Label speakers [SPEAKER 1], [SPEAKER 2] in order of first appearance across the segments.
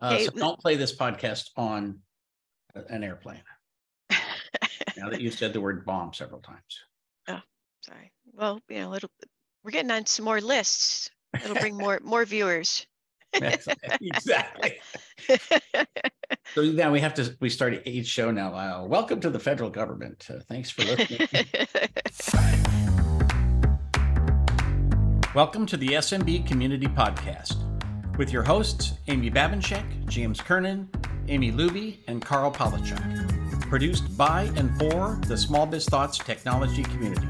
[SPEAKER 1] Uh,
[SPEAKER 2] Hey,
[SPEAKER 1] so don't play this podcast on an airplane. Now that you said the word bomb several times.
[SPEAKER 2] Oh, sorry. Well, you know, it'll, we're getting on some more lists. It'll bring more more viewers.
[SPEAKER 1] exactly. So now we have to we start each show now. Uh, welcome to the federal government. Uh, thanks for listening. Welcome to the SMB Community Podcast with your hosts Amy Babinchak, James Kernan, Amy Luby, and Karl Palachuk. Produced by and for the Small Biz Thoughts technology community.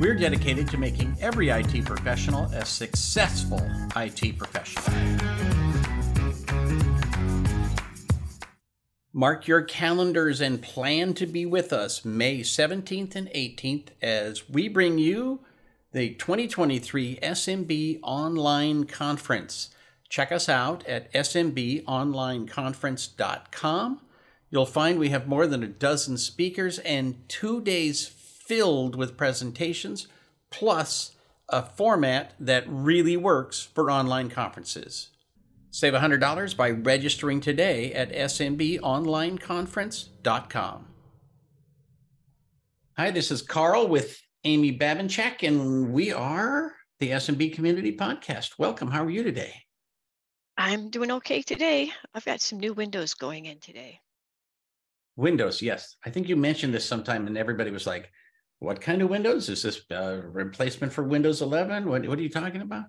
[SPEAKER 1] We're dedicated to making every IT professional a successful IT professional. Mark your calendars and plan to be with us May 17th and 18th as we bring you the 2023 SMB Online Conference. Check us out at smbonlineconference.com. You'll find we have more than a dozen speakers and two days filled with presentations, plus a format that really works for online conferences. Save $100 by registering today at smbonlineconference.com. Hi, this is Karl with Amy Babinchak, and we are the SMB Community Podcast. Welcome. How are you today?
[SPEAKER 2] I'm doing okay today. I've got some new windows going in today.
[SPEAKER 1] Windows, yes. I think you mentioned this sometime, and everybody was like, What kind of Windows? Is this a replacement for Windows 11? What, what are you talking about?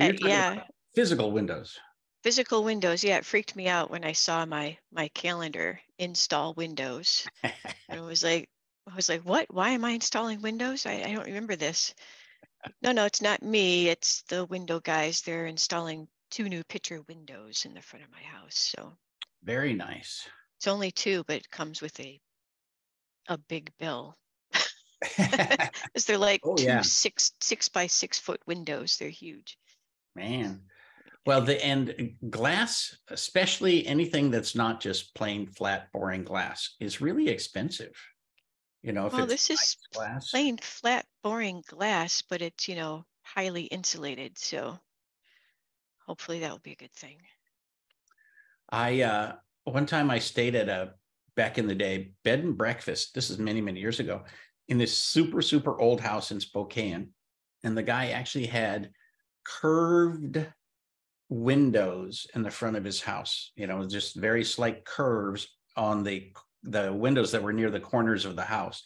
[SPEAKER 2] Uh,
[SPEAKER 1] talking
[SPEAKER 2] yeah.
[SPEAKER 1] about physical Windows.
[SPEAKER 2] Physical windows. Yeah, it freaked me out when I saw my my calendar install Windows. And it was like I was like, what? Why am I installing Windows? I, I don't remember this. No, no, it's not me. It's the window guys. They're installing two new picture windows in the front of my house. So
[SPEAKER 1] Very nice.
[SPEAKER 2] it's only two, but it comes with a a big bill. Because they're like
[SPEAKER 1] Oh,
[SPEAKER 2] two
[SPEAKER 1] yeah.
[SPEAKER 2] six six by six foot windows. They're huge.
[SPEAKER 1] Man. Well, the and glass, especially anything that's not just plain flat boring glass, is really expensive. You know, if
[SPEAKER 2] Well,
[SPEAKER 1] it's
[SPEAKER 2] this is
[SPEAKER 1] glass.
[SPEAKER 2] plain flat boring glass, but it's you know highly insulated. So hopefully that will be a good thing.
[SPEAKER 1] I uh one time I stayed at a back in the day bed and breakfast. This is many many years ago in this super super old house in Spokane, and the guy actually had curved windows in the front of his house. You know, just very slight curves on the the windows that were near the corners of the house.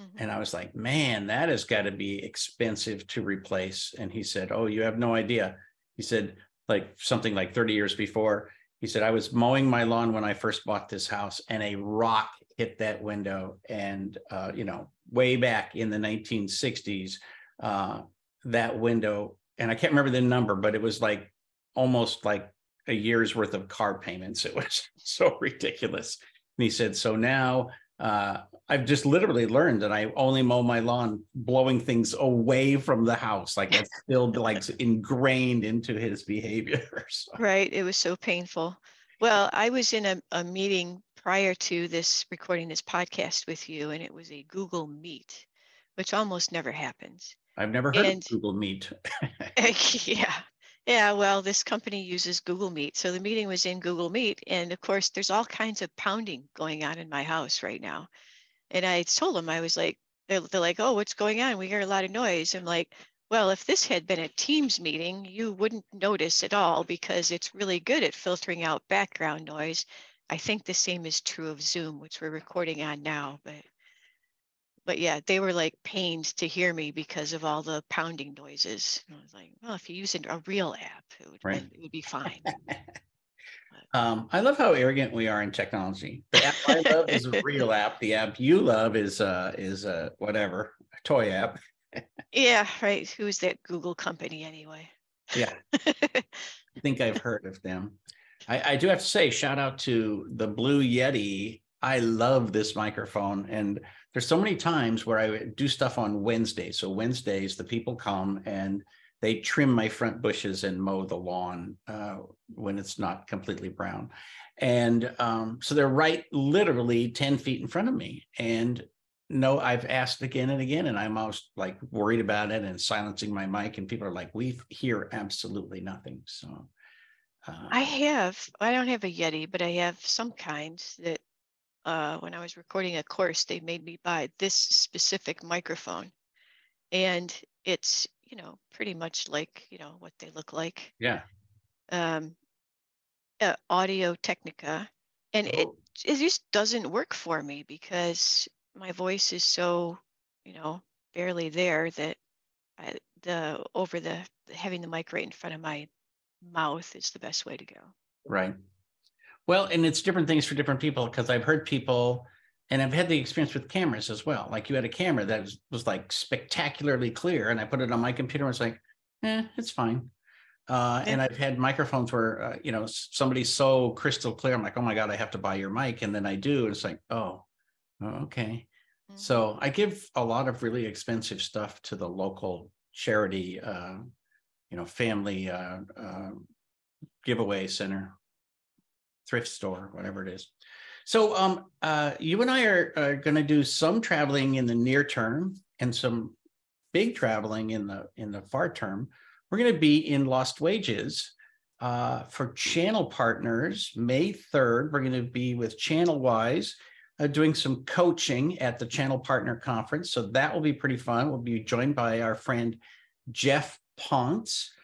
[SPEAKER 2] Mhm.
[SPEAKER 1] And I was like, man, that has got to be expensive to replace. And he said, oh, you have no idea. He said, like something like 30 years before, he said, I was mowing my lawn when I first bought this house and a rock hit that window. And, uh, you know, way back in the 1960s, uh, that window, and I can't remember the number, but it was like almost like a year's worth of car payments. It was so ridiculous. And he said, so now uh, I've just literally learned that I only mow my lawn blowing things away from the house. Like it's still like ingrained into his behavior. So,
[SPEAKER 2] Right. It was so painful. Well, I was in a, a meeting prior to this recording this podcast with you, and it was a Google Meet, which almost never happens.
[SPEAKER 1] I've never heard
[SPEAKER 2] And-
[SPEAKER 1] of Google Meet.
[SPEAKER 2] yeah. Yeah. Well, this company uses Google Meet. So the meeting was in Google Meet. And of course, there's all kinds of pounding going on in my house right now. And I told them, I was like, they're, they're like, oh, what's going on? We hear a lot of noise. I'm like, well, if this had been a Teams meeting, you wouldn't notice at all because it's really good at filtering out background noise. I think the same is true of Zoom, which we're recording on now, but but yeah, they were like pained to hear me because of all the pounding noises. And I was like, well, if you use a real app, it would,
[SPEAKER 1] Right.
[SPEAKER 2] it would be fine.
[SPEAKER 1] Um, I love how arrogant we are in technology. The app I love is a real app. The app you love is uh is uh whatever a toy app.
[SPEAKER 2] yeah, right. Who's that Google company anyway?
[SPEAKER 1] Yeah, I think I've heard of them. I, I do have to say, shout out to the Blue Yeti. I love this microphone, and there's so many times where I do stuff on Wednesdays. So Wednesdays, the people come and they trim my front bushes and mow the lawn uh, when it's not completely brown. And um, so they're right literally 10 feet in front of me. And no, I've asked again and again, and I'm almost like worried about it and silencing my mic. And people are like, we hear absolutely nothing. So Uh,
[SPEAKER 2] I have. I don't have a Yeti, but I have some kind that uh, when I was recording a course, they made me buy this specific microphone. And it's, you know, pretty much like, you know, what they look like.
[SPEAKER 1] yeah.
[SPEAKER 2] Um, uh, Audio Technica. And it,
[SPEAKER 1] Oh,
[SPEAKER 2] it just doesn't work for me because my voice is so, you know, barely there that I, the over the having the mic right in front of my mouth is the best way to go.
[SPEAKER 1] Right. Well, and it's different things for different people because I've heard people, and I've had the experience with cameras as well. Like you had a camera that was, was like spectacularly clear, and I put it on my computer and it's like, eh, it's fine. Uh, and I've had microphones where, uh, you know, somebody's so crystal clear. I'm like, oh my God, I have to buy your mic. And then I do. And it's like, oh, okay.
[SPEAKER 2] Mhm.
[SPEAKER 1] So I give a lot of really expensive stuff to the local charity, uh, you know, family uh, uh, giveaway center, thrift store, whatever it is. So um, uh, you and I are, are going to do some traveling in the near term and some big traveling in the in the far term. We're going to be in Lost Wages uh, for channel partners May 3rd. We're going to be with Channel Wise uh, doing some coaching at the Channel Partner Conference. So that will be pretty fun. We'll be joined by our friend Jeff Ponts.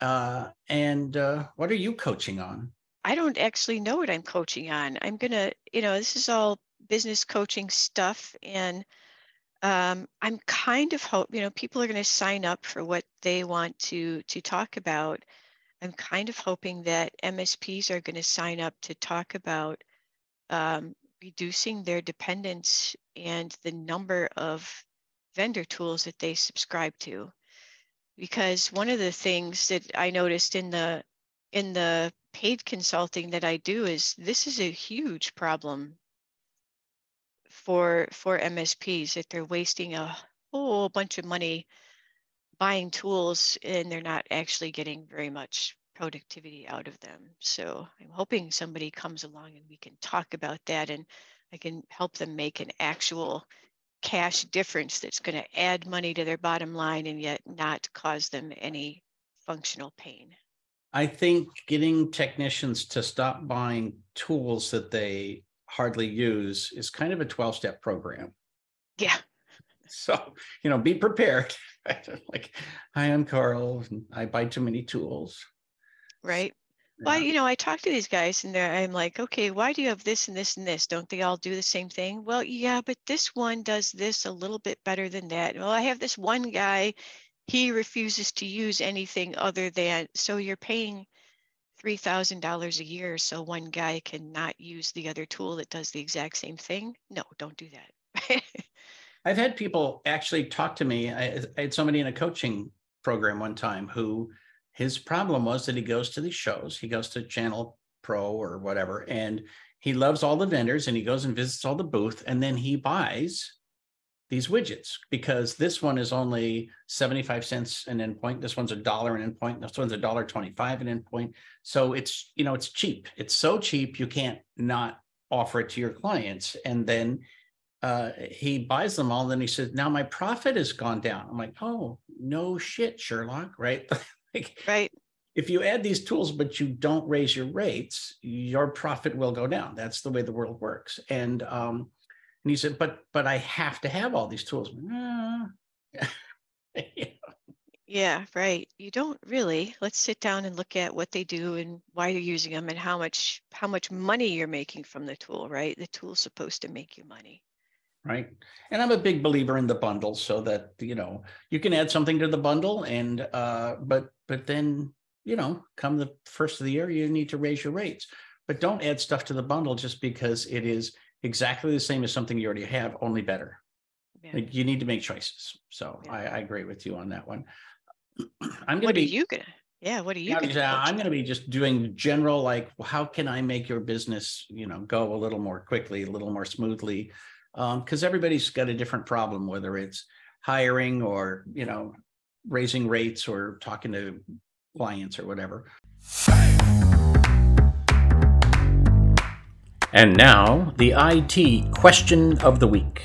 [SPEAKER 1] Uh, and uh, what are you coaching on?
[SPEAKER 2] I don't actually know what I'm coaching on. I'm gonna, you know, this is all business coaching stuff, and um, I'm kind of hope, you know, people are gonna sign up for what they want to to talk about. I'm kind of hoping that MSPs are gonna sign up to talk about um, reducing their dependence and the number of vendor tools that they subscribe to. Because one of the things that I noticed in the in the paid consulting that I do is this is a huge problem for for MSPs that they're wasting a whole bunch of money buying tools and they're not actually getting very much productivity out of them. So I'm hoping somebody comes along and we can talk about that and I can help them make an actual cash difference that's going to add money to their bottom line and yet not cause them any functional pain.
[SPEAKER 1] I think getting technicians to stop buying tools that they hardly use is kind of a 12 step program.
[SPEAKER 2] Yeah.
[SPEAKER 1] So, you know, be prepared. like, hi, I'm Karl. and I buy too many tools.
[SPEAKER 2] Right. Well, you know, I talk to these guys and they're, I'm like, okay, why do you have this and this and this? Don't they all do the same thing? Well, yeah, but this one does this a little bit better than that. Well, I have this one guy, he refuses to use anything other than, so you're paying $3,000 a year so one guy cannot use the other tool that does the exact same thing? No, don't do that.
[SPEAKER 1] I've had people actually talk to me. I, I had somebody in a coaching program one time who his problem was that he goes to these shows, he goes to Channel Pro or whatever, and he loves all the vendors and he goes and visits all the booth, and then he buys these widgets because this one is only 75 cents an endpoint. This one's a dollar an endpoint. This one's a dollar 25 an endpoint. So it's, you know, it's cheap. It's so cheap you can't not offer it to your clients. And then uh, he buys them all. And then he says, now my profit has gone down. I'm like, oh, no shit, Sherlock, right? like
[SPEAKER 2] right.
[SPEAKER 1] if you add these tools, but you don't raise your rates, your profit will go down. That's the way the world works. And um, and he said, but but I have to have all these tools. Uh,
[SPEAKER 2] Yeah, right. You don't really. Let's sit down and look at what they do and why you're using them and how much how much money you're making from the tool, right? The tool's supposed to make you money.
[SPEAKER 1] right. And I'm a big believer in the bundle, so that you know you can add something to the bundle, and uh, but but then you know, come the first of the year, you need to raise your rates. But don't add stuff to the bundle just because it is exactly the same as something you already have, only better.
[SPEAKER 2] Yeah.
[SPEAKER 1] Like you need to make choices. So
[SPEAKER 2] Yeah.
[SPEAKER 1] I, I agree with you on that one. I'm gonna
[SPEAKER 2] What are
[SPEAKER 1] be
[SPEAKER 2] you gonna? Yeah, what are you
[SPEAKER 1] Yeah,
[SPEAKER 2] gonna?
[SPEAKER 1] I'm going to be just doing general, like, how can I make your business, you know, go a little more quickly, a little more smoothly? Um, because everybody's got a different problem, whether it's hiring or, you know, raising rates or talking to clients or whatever. And now the IT question of the week.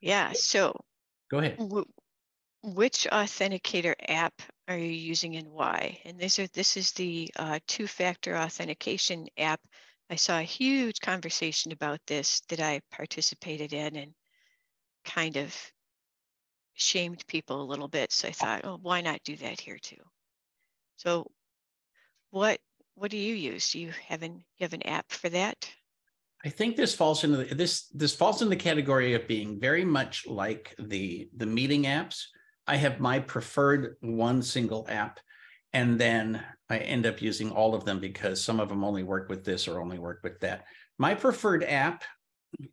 [SPEAKER 2] Yeah. So
[SPEAKER 1] Go ahead.
[SPEAKER 2] wh- which authenticator app are you using and why? And this are this is the uh, two-factor authentication app. I saw a huge conversation about this that I participated in and kind of shamed people a little bit. So I thought, oh, why not do that here too? So what what do you use? Do you have an you have an app for that?
[SPEAKER 1] I think this falls into the, this this falls in the category of being very much like the the meeting apps. I have my preferred one single app, and then I end up using all of them because some of them only work with this or only work with that. My preferred app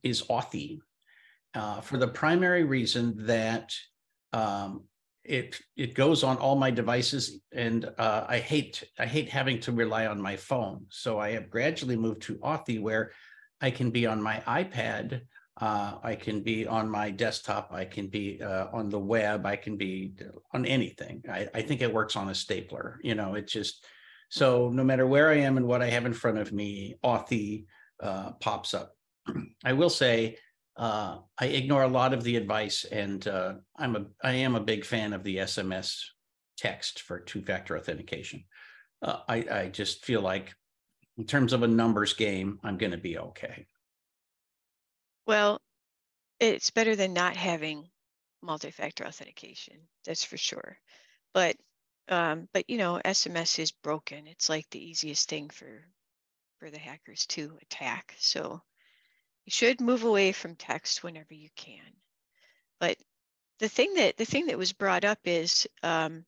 [SPEAKER 1] is Authy, uh, for the primary reason that um, it it goes on all my devices, and uh, I hate I hate having to rely on my phone. So I have gradually moved to Authy, where I can be on my iPad, uh, I can be on my desktop, I can be uh, on the web, I can be on anything. I, I think it works on a stapler. You know, it just so no matter where I am and what I have in front of me, Authy uh, pops up. I will say uh, I ignore a lot of the advice, and uh, I'm a I am a big fan of the SMS text for two-factor authentication. Uh, I I just feel like in terms of a numbers game, I'm going to be okay.
[SPEAKER 2] Well, it's better than not having multi-factor authentication. That's for sure. But um, but you know, SMS is broken. It's like the easiest thing for for the hackers to attack. So you should move away from text whenever you can. But the thing that the thing that was brought up is um,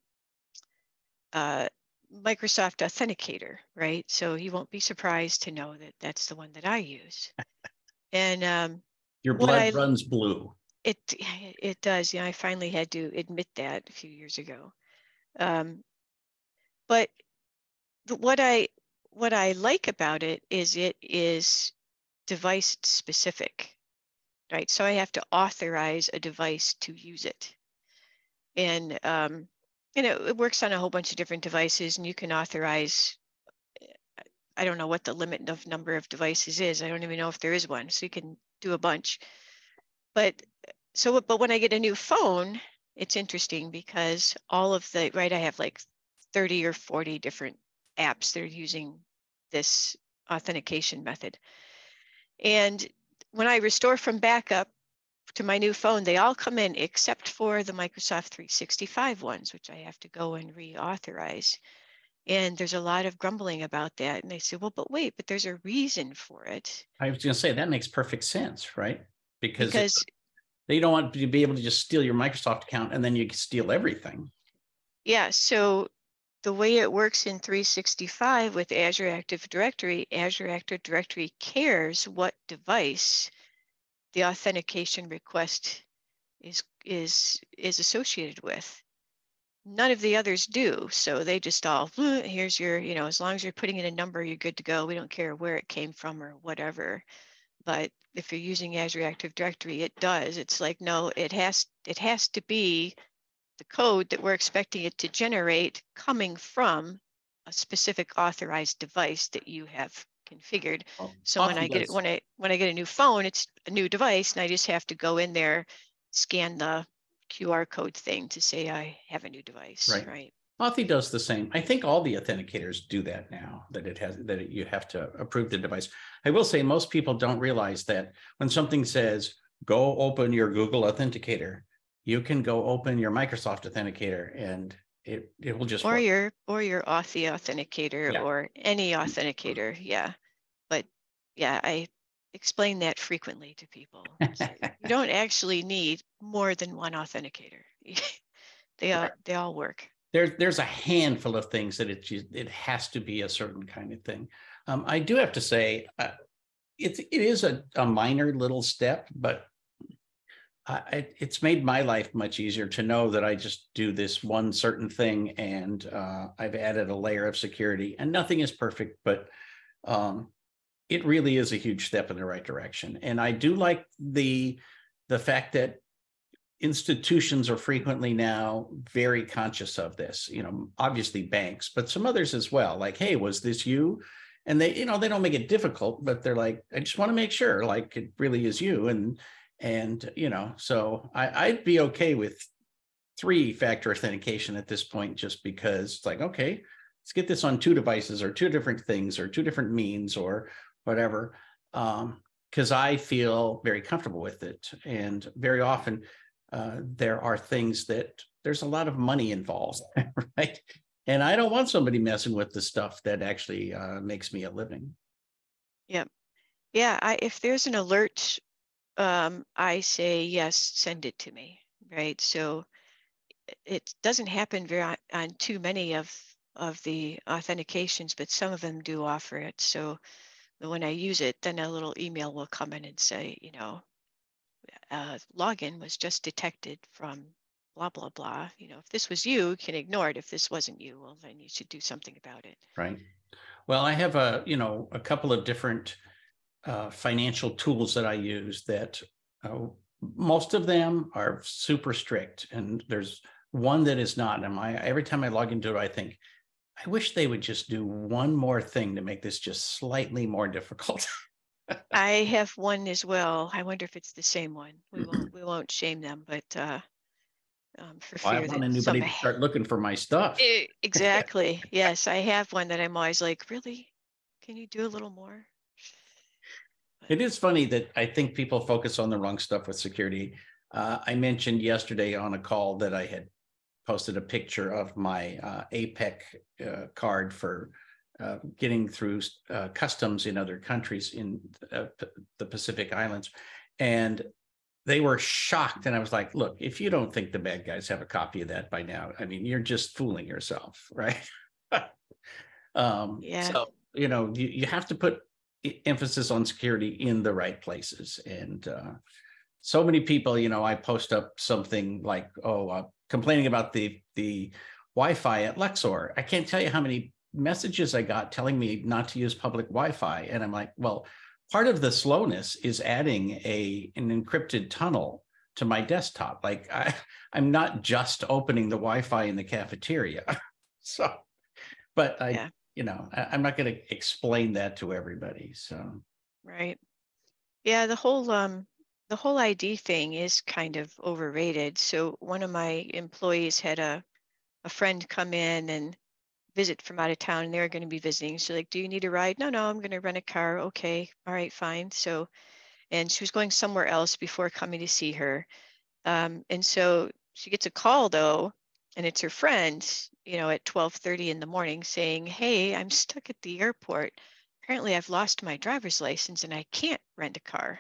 [SPEAKER 2] uh, Microsoft Authenticator, right? So you won't be surprised to know that that's the one that I use. And um,
[SPEAKER 1] Your blood
[SPEAKER 2] I-
[SPEAKER 1] runs blue.
[SPEAKER 2] it it does. Yeah, I finally had to admit that a few years ago. Um, but the, what I what I like about it is it is device specific, right? So I have to authorize a device to use it, and um, you know it works on a whole bunch of different devices, and you can authorize. I don't know what the limit of number of devices is. I don't even know if there is one. So you can do a bunch. But so, but when I get a new phone, it's interesting because all of the, right, I have like 30 or 40 different apps that are using this authentication method. And when I restore from backup to my new phone, they all come in except for the Microsoft 365 ones, which I have to go and reauthorize. And there's a lot of grumbling about that. And they say, well, but wait, but there's a reason for it.
[SPEAKER 1] I was going to say that makes perfect sense, right? Because,
[SPEAKER 2] Because
[SPEAKER 1] they don't want to be able to just steal your Microsoft account and then you steal everything.
[SPEAKER 2] Yeah, so the way it works in 365 with Azure Active Directory, Azure Active Directory cares what device the authentication request is is is associated with. None of the others do, so they just all "Uh, here's your, you know, as long as you're putting in a number, you're good to go. We don't care where it came from or whatever. But if you're using Azure Active Directory, it does. It's like no, it has it has to be the code that we're expecting it to generate coming from a specific authorized device that you have configured.
[SPEAKER 1] Well,
[SPEAKER 2] So when I get it, when I when I get a new phone, it's a new device, and I just have to go in there, scan the QR code thing to say I have a new device.
[SPEAKER 1] Right.
[SPEAKER 2] Right.
[SPEAKER 1] Authy does the same. I think all the authenticators do that now, that it has, that it- you have to approve the device. I will say most people don't realize that when something says, go open your Google Authenticator, you can go open your Microsoft Authenticator and it, it will just.
[SPEAKER 2] Or
[SPEAKER 1] work.
[SPEAKER 2] your or your Authy authenticator
[SPEAKER 1] Yeah.
[SPEAKER 2] or any authenticator. Yeah. But yeah, I explain that frequently to people. Like, you don't actually need more than one authenticator. they all they all work.
[SPEAKER 1] There's there's a handful of things that it it has to be a certain kind of thing. Um, I do have to say, uh, it's it is a, a minor little step, but I, it's made my life much easier to know that I just do this one certain thing, and uh, I've added a layer of security. And nothing is perfect, but um, it really is a huge step in the right direction. And I do like the the fact that institutions are frequently now very conscious of this you know obviously banks but some others as well like hey was this you and they you know they don't make it difficult but they're like i just want to make sure like it really is you and And, you know, so I, I'd be okay with three factor authentication at this point, just because it's like, okay, let's get this on two devices or two different things or two different means or whatever. Um, because I feel very comfortable with it. And very often uh, there are things that there's a lot of money involved, right? And I don't want somebody messing with the stuff that actually uh, makes me a living.
[SPEAKER 2] Yep. Yeah. I, if there's an alert, um, I say, yes, send it to me. Right. So it doesn't happen very on, too many of of the authentications, but some of them do offer it. So when I use it, then a little email will come in and say, you know, uh, login was just detected from blah, blah, blah. You know, if this was you, you can ignore it. If this wasn't you, well, then you should do something about it.
[SPEAKER 1] Right. Well, I have a, you know, a couple of different uh, financial tools that I use that uh, most of them are super strict. And there's one that is not. And I, every time I log into it, I think, I wish they would just do one more thing to make this just slightly more difficult.
[SPEAKER 2] I have one as well. I wonder if it's the same one. We won't we won't shame them, but uh, um, for
[SPEAKER 1] Well, I
[SPEAKER 2] fear
[SPEAKER 1] want
[SPEAKER 2] that
[SPEAKER 1] anybody
[SPEAKER 2] some
[SPEAKER 1] to start looking for my stuff.
[SPEAKER 2] Exactly. yes, I have one that I'm always like, really? Can you do a little more?
[SPEAKER 1] It is funny that I think people focus on the wrong stuff with security. Uh, I mentioned yesterday on a call that I had posted a picture of my uh, APEC uh, card for uh, getting through uh, customs in other countries in uh, the Pacific Islands. And they were shocked. And I was like, look, if you don't think the bad guys have a copy of that by now, I mean, you're just fooling yourself, right? um,
[SPEAKER 2] Yeah.
[SPEAKER 1] So, you know, you, you have to put emphasis on security in the right places. And uh, so many people, you know, I post up something like, oh, uh, complaining about the the Wi-Fi at Luxor. I can't tell you how many messages I got telling me not to use public Wi-Fi, and I'm like, well, part of the slowness is adding a an encrypted tunnel to my desktop. Like I, I'm not just opening the Wi-Fi in the cafeteria, so. But I,
[SPEAKER 2] Yeah.
[SPEAKER 1] You know, I, I'm not going to explain that to everybody. So
[SPEAKER 2] Right. Yeah, the whole um the whole ID thing is kind of overrated. So one of my employees had a a friend come in and visit from out of town and they were going to be visiting. So like, do you need a ride? No, no, I'm going to rent a car. Okay. All right, fine. So and she was going somewhere else before coming to see her. Um, and so she gets a call though, and it's her friend, you know, at 12:30 in the morning saying, "Hey, I'm stuck at the airport. Apparently, I've lost my driver's license and I can't rent a car."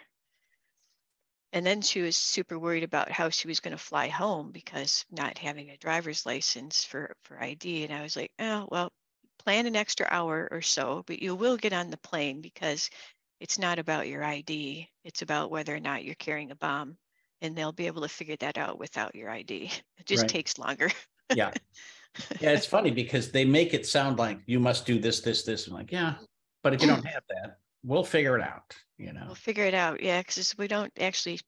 [SPEAKER 2] And then she was super worried about how she was going to fly home because not having a driver's license for for ID. And I was like, "Oh, well, plan an extra hour or so, but you will get on the plane because it's not about your ID. It's about whether or not you're carrying a bomb." And they'll be able to figure that out without your ID. It just
[SPEAKER 1] Right.
[SPEAKER 2] takes longer.
[SPEAKER 1] yeah. Yeah, it's funny because they make it sound like you must do this, this, this. I'm like, yeah, but if you don't have that, we'll figure it out, you know?
[SPEAKER 2] We'll figure it out. Yeah, because we don't actually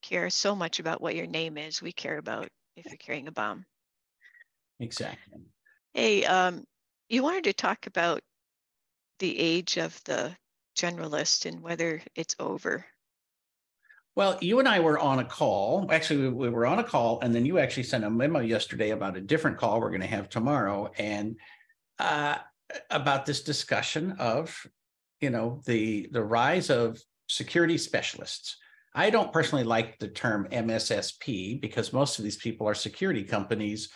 [SPEAKER 2] care so much about what your name is. We care about if you're carrying a bomb.
[SPEAKER 1] Exactly.
[SPEAKER 2] Hey, um, you wanted to talk about the age of the generalist and whether it's over.
[SPEAKER 1] Well, you and I were on a call. Actually, we, we were on a call, and then you actually sent a memo yesterday about a different call we're going to have tomorrow, and uh, about this discussion of, you know, the the rise of security specialists. I don't personally like the term MSSP because most of these people are security companies,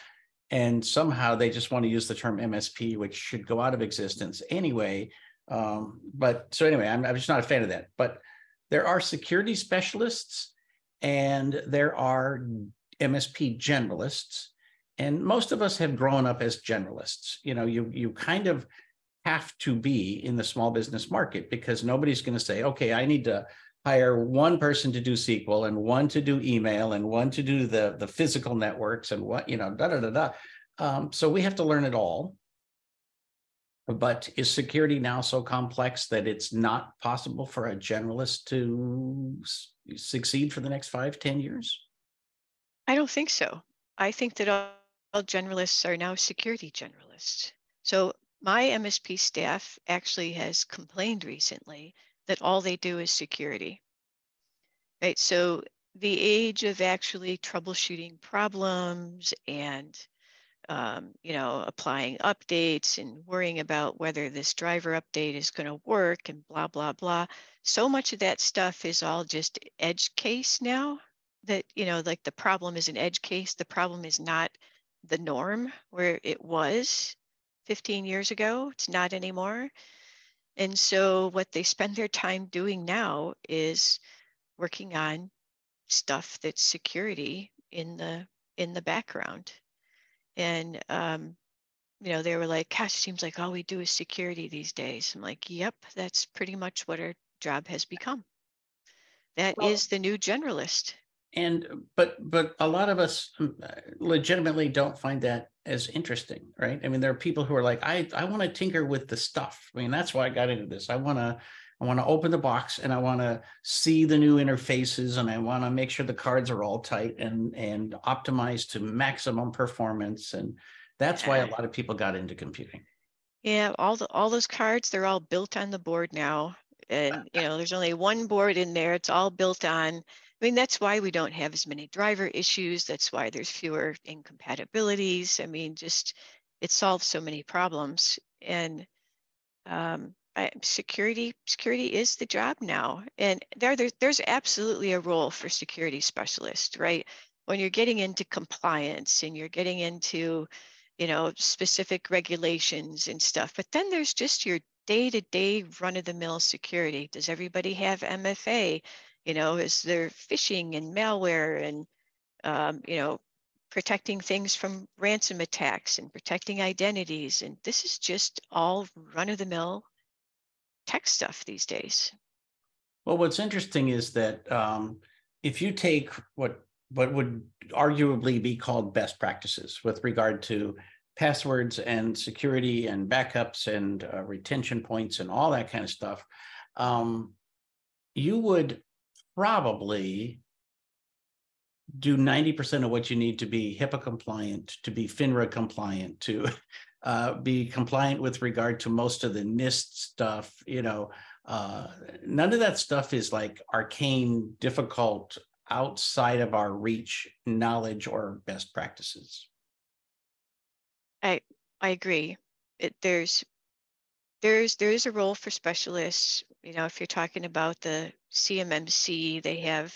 [SPEAKER 1] and somehow they just want to use the term MSP, which should go out of existence anyway. Um, but so anyway, I'm, I'm just not a fan of that. But there are security specialists and there are MSP generalists. And most of us have grown up as generalists. You know, you you kind of have to be in the small business market because nobody's going to say, okay, I need to hire one person to do SQL and one to do email and one to do the the physical networks and what you know da da da da. Um, so we have to learn it all. But is security now so complex that it's not possible for a generalist to succeed for the next five, ten years?
[SPEAKER 2] I don't think so. I think that all, all generalists are now security generalists. So my MSP staff actually has complained recently that all they do is security. right? So the age of actually troubleshooting problems and um, you know, applying updates and worrying about whether this driver update is going to work and blah, blah, blah. So much of that stuff is all just edge case now that, you know, like the problem is an edge case. The problem is not the norm where it was 15 years ago. It's not anymore. And so what they spend their time doing now is working on stuff that's security in the in the background and um, you know they were like gosh seems like all we do is security these days. I'm like yep that's pretty much what our job has become. That well, is the new generalist.
[SPEAKER 1] And but but a lot of us um, legitimately don't find that as interesting right? I mean there are people who are like i i want to tinker with the stuff. I mean that's why i got into this. I want to I want to open the box and I want to see the new interfaces and I want to make sure the cards are all tight and and optimized to maximum performance. And that's why a lot of people got into computing.
[SPEAKER 2] Yeah, all the all those cards, they're all built on the board now. And you know, there's only one board in there. It's all built on. I mean, that's why we don't have as many driver issues. That's why there's fewer incompatibilities. I mean, just it solves so many problems. And um, I, security security is the job now and there, there there's absolutely a role for security specialist right? When you're getting into compliance and you're getting into you know specific regulations and stuff but then there's just your day-to-day run-of-the-mill security. Does everybody have mfa you know is there phishing and malware and um, you know protecting things from ransom attacks and protecting identities and this is just all run-of-the-mill tech stuff these days.
[SPEAKER 1] Well, what's interesting is that um, if you take what what would arguably be called best practices with regard to passwords and security and backups and uh, retention points and all that kind of stuff, um, you would probably do 90% of what you need to be HIPAA compliant, to be FINRA compliant, to uh, be compliant with regard to most of the NIST stuff. You know, uh, none of that stuff is like arcane, difficult, outside of our reach knowledge or best practices.
[SPEAKER 2] I I agree. It, there's there's there's a role for specialists. You know, if you're talking about the CMMC, they have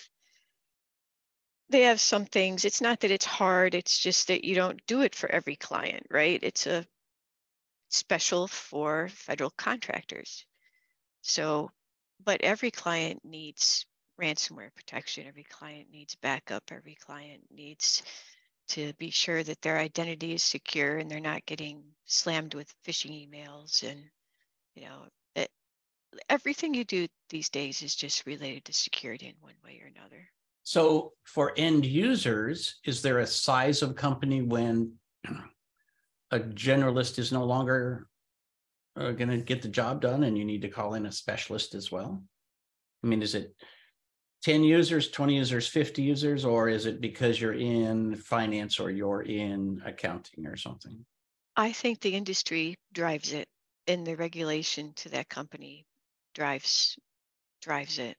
[SPEAKER 2] they have some things. It's not that it's hard. It's just that you don't do it for every client, right? It's a special for federal contractors. So, but every client needs ransomware protection. Every client needs backup. Every client needs to be sure that their identity is secure and they're not getting slammed with phishing emails. And, you know, it, everything you do these days is just related to security in one way or another.
[SPEAKER 1] So, for end users, is there a size of company when a generalist is no longer uh, going to get the job done and you need to call in a specialist as well? I mean, is it 10 users, 20 users, 50 users, or is it because you're in finance or you're in accounting or something?
[SPEAKER 2] I think the industry drives it and the regulation to that company drives drives it.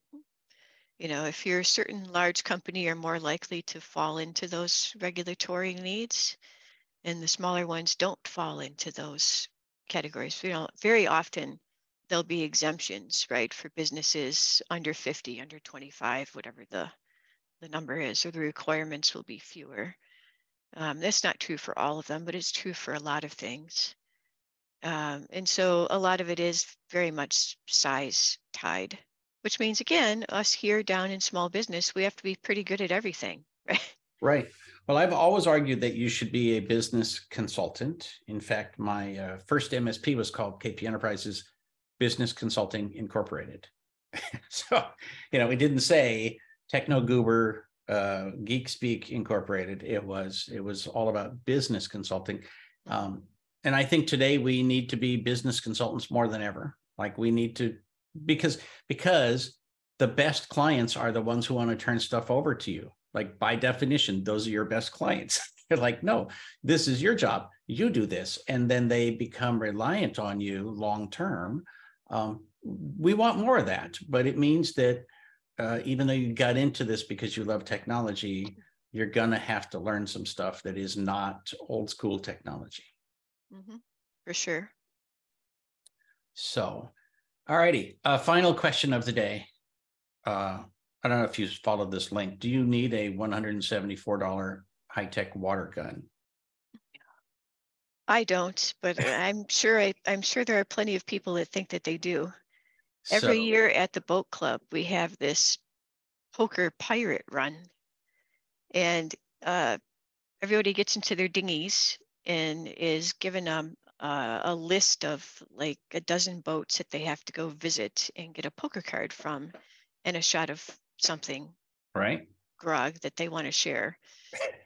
[SPEAKER 2] You know, if you're a certain large company, you're more likely to fall into those regulatory needs and the smaller ones don't fall into those categories. You know, very often there'll be exemptions, right, for businesses under 50, under 25, whatever the the number is, or the requirements will be fewer. Um, that's not true for all of them, but it's true for a lot of things. Um, and so a lot of it is very much size tied, which means again, us here down in small business, we have to be pretty good at everything, right?
[SPEAKER 1] Right. Well, I've always argued that you should be a business consultant. In fact, my uh, first MSP was called KP Enterprises Business Consulting Incorporated. so, you know, it didn't say Techno Goober uh, Geek Speak Incorporated. It was it was all about business consulting. Um, and I think today we need to be business consultants more than ever. Like we need to because because the best clients are the ones who want to turn stuff over to you like by definition those are your best clients they're like no this is your job you do this and then they become reliant on you long term um, we want more of that but it means that uh, even though you got into this because you love technology, you're gonna have to learn some stuff that is not old school technology.
[SPEAKER 2] hmm For sure.
[SPEAKER 1] So, all righty. Uh, final question of the day. Uh, I don't know if you followed this link. Do you need a $174 high tech water gun?
[SPEAKER 2] I don't, but I'm sure I, I'm sure there are plenty of people that think that they do. Every
[SPEAKER 1] So-
[SPEAKER 2] year at the boat club, we have this poker pirate run. And uh, everybody gets into their dinghies and is given um, uh, a list of like a dozen boats that they have to go visit and get a poker card from and a shot of something
[SPEAKER 1] Right?
[SPEAKER 2] grog that they want to share.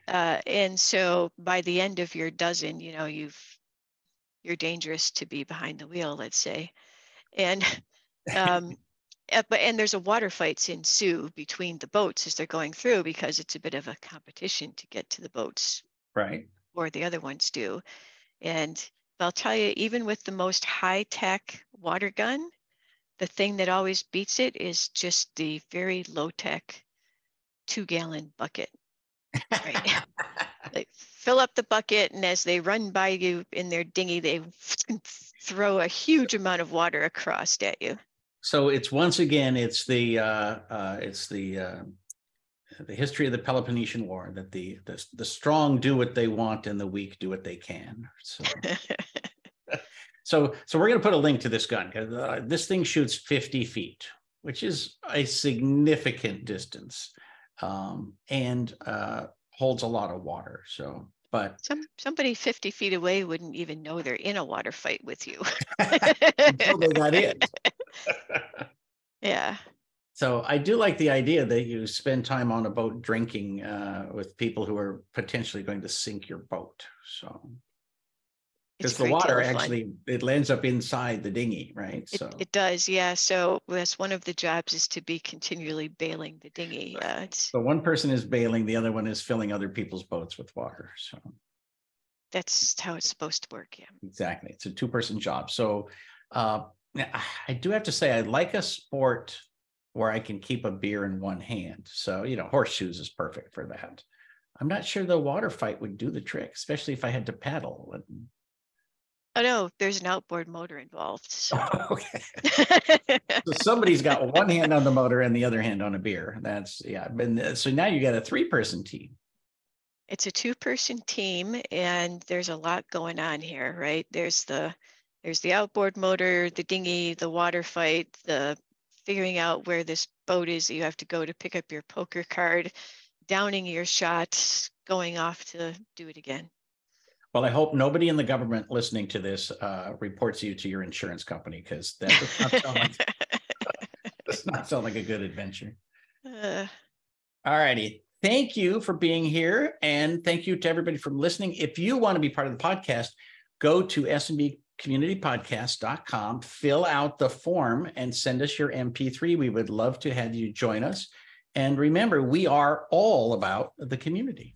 [SPEAKER 2] Uh, and so by the end of your dozen, you know, you've you're dangerous to be behind the wheel, let's say. And um, uh, but and there's a water fights ensue between the boats as they're going through because it's a bit of a competition to get to the boats
[SPEAKER 1] Right.
[SPEAKER 2] or the other ones do. And I'll tell you, even with the most high tech water gun, the thing that always beats it is just the very low tech two gallon bucket. Right. They fill up the bucket, and as they run by you in their dinghy, they throw a huge amount of water across at you.
[SPEAKER 1] So it's once again, it's the uh, uh, it's the uh, the history of the Peloponnesian War that the, the the strong do what they want and the weak do what they can. So so so we're going to put a link to this gun because uh, this thing shoots 50 feet, which is a significant distance, um, and uh, holds a lot of water. So, but
[SPEAKER 2] Some somebody 50 feet away wouldn't even know they're in a water fight with you.
[SPEAKER 1] until they got in.
[SPEAKER 2] yeah.
[SPEAKER 1] So I do like the idea that you spend time on a boat drinking uh, with people who are potentially going to sink your boat. So because the water actually it lands up inside the dinghy, right?
[SPEAKER 2] It,
[SPEAKER 1] So
[SPEAKER 2] it does, yeah. So that's one of the jobs is to be continually bailing the dinghy. Uh,
[SPEAKER 1] so one person is bailing, the other one is filling other people's boats with water. So
[SPEAKER 2] that's how it's supposed to work. Yeah.
[SPEAKER 1] exactly, it's a two-person job. So uh, I- I do have to say I like a sport where I can keep a beer in one hand. So you know, horseshoes is perfect for that. I'm not sure the water fight would do the trick, especially if I had to paddle. and-
[SPEAKER 2] Oh no, there's an outboard motor involved. So oh,
[SPEAKER 1] Okay. So somebody's got one hand on the motor and the other hand on a beer. That's yeah. And so now you got a three-person team.
[SPEAKER 2] it's a two-person team, and there's a lot going on here, right? There's the there's the outboard motor, the dinghy, the water fight, the figuring out where this boat is that you have to go to pick up your poker card, downing your shot, going off to do it again.
[SPEAKER 1] Well, I hope nobody in the government listening to this uh, reports you to your insurance company because that does not, sound like, does not sound like a good adventure.
[SPEAKER 2] Uh,
[SPEAKER 1] All righty. Thank you for being here. And thank you to everybody for listening. If you want to be part of the podcast, go to smbcommunitypodcast.com, fill out the form, and send us your MP3. We would love to have you join us. And remember, we are all about the community.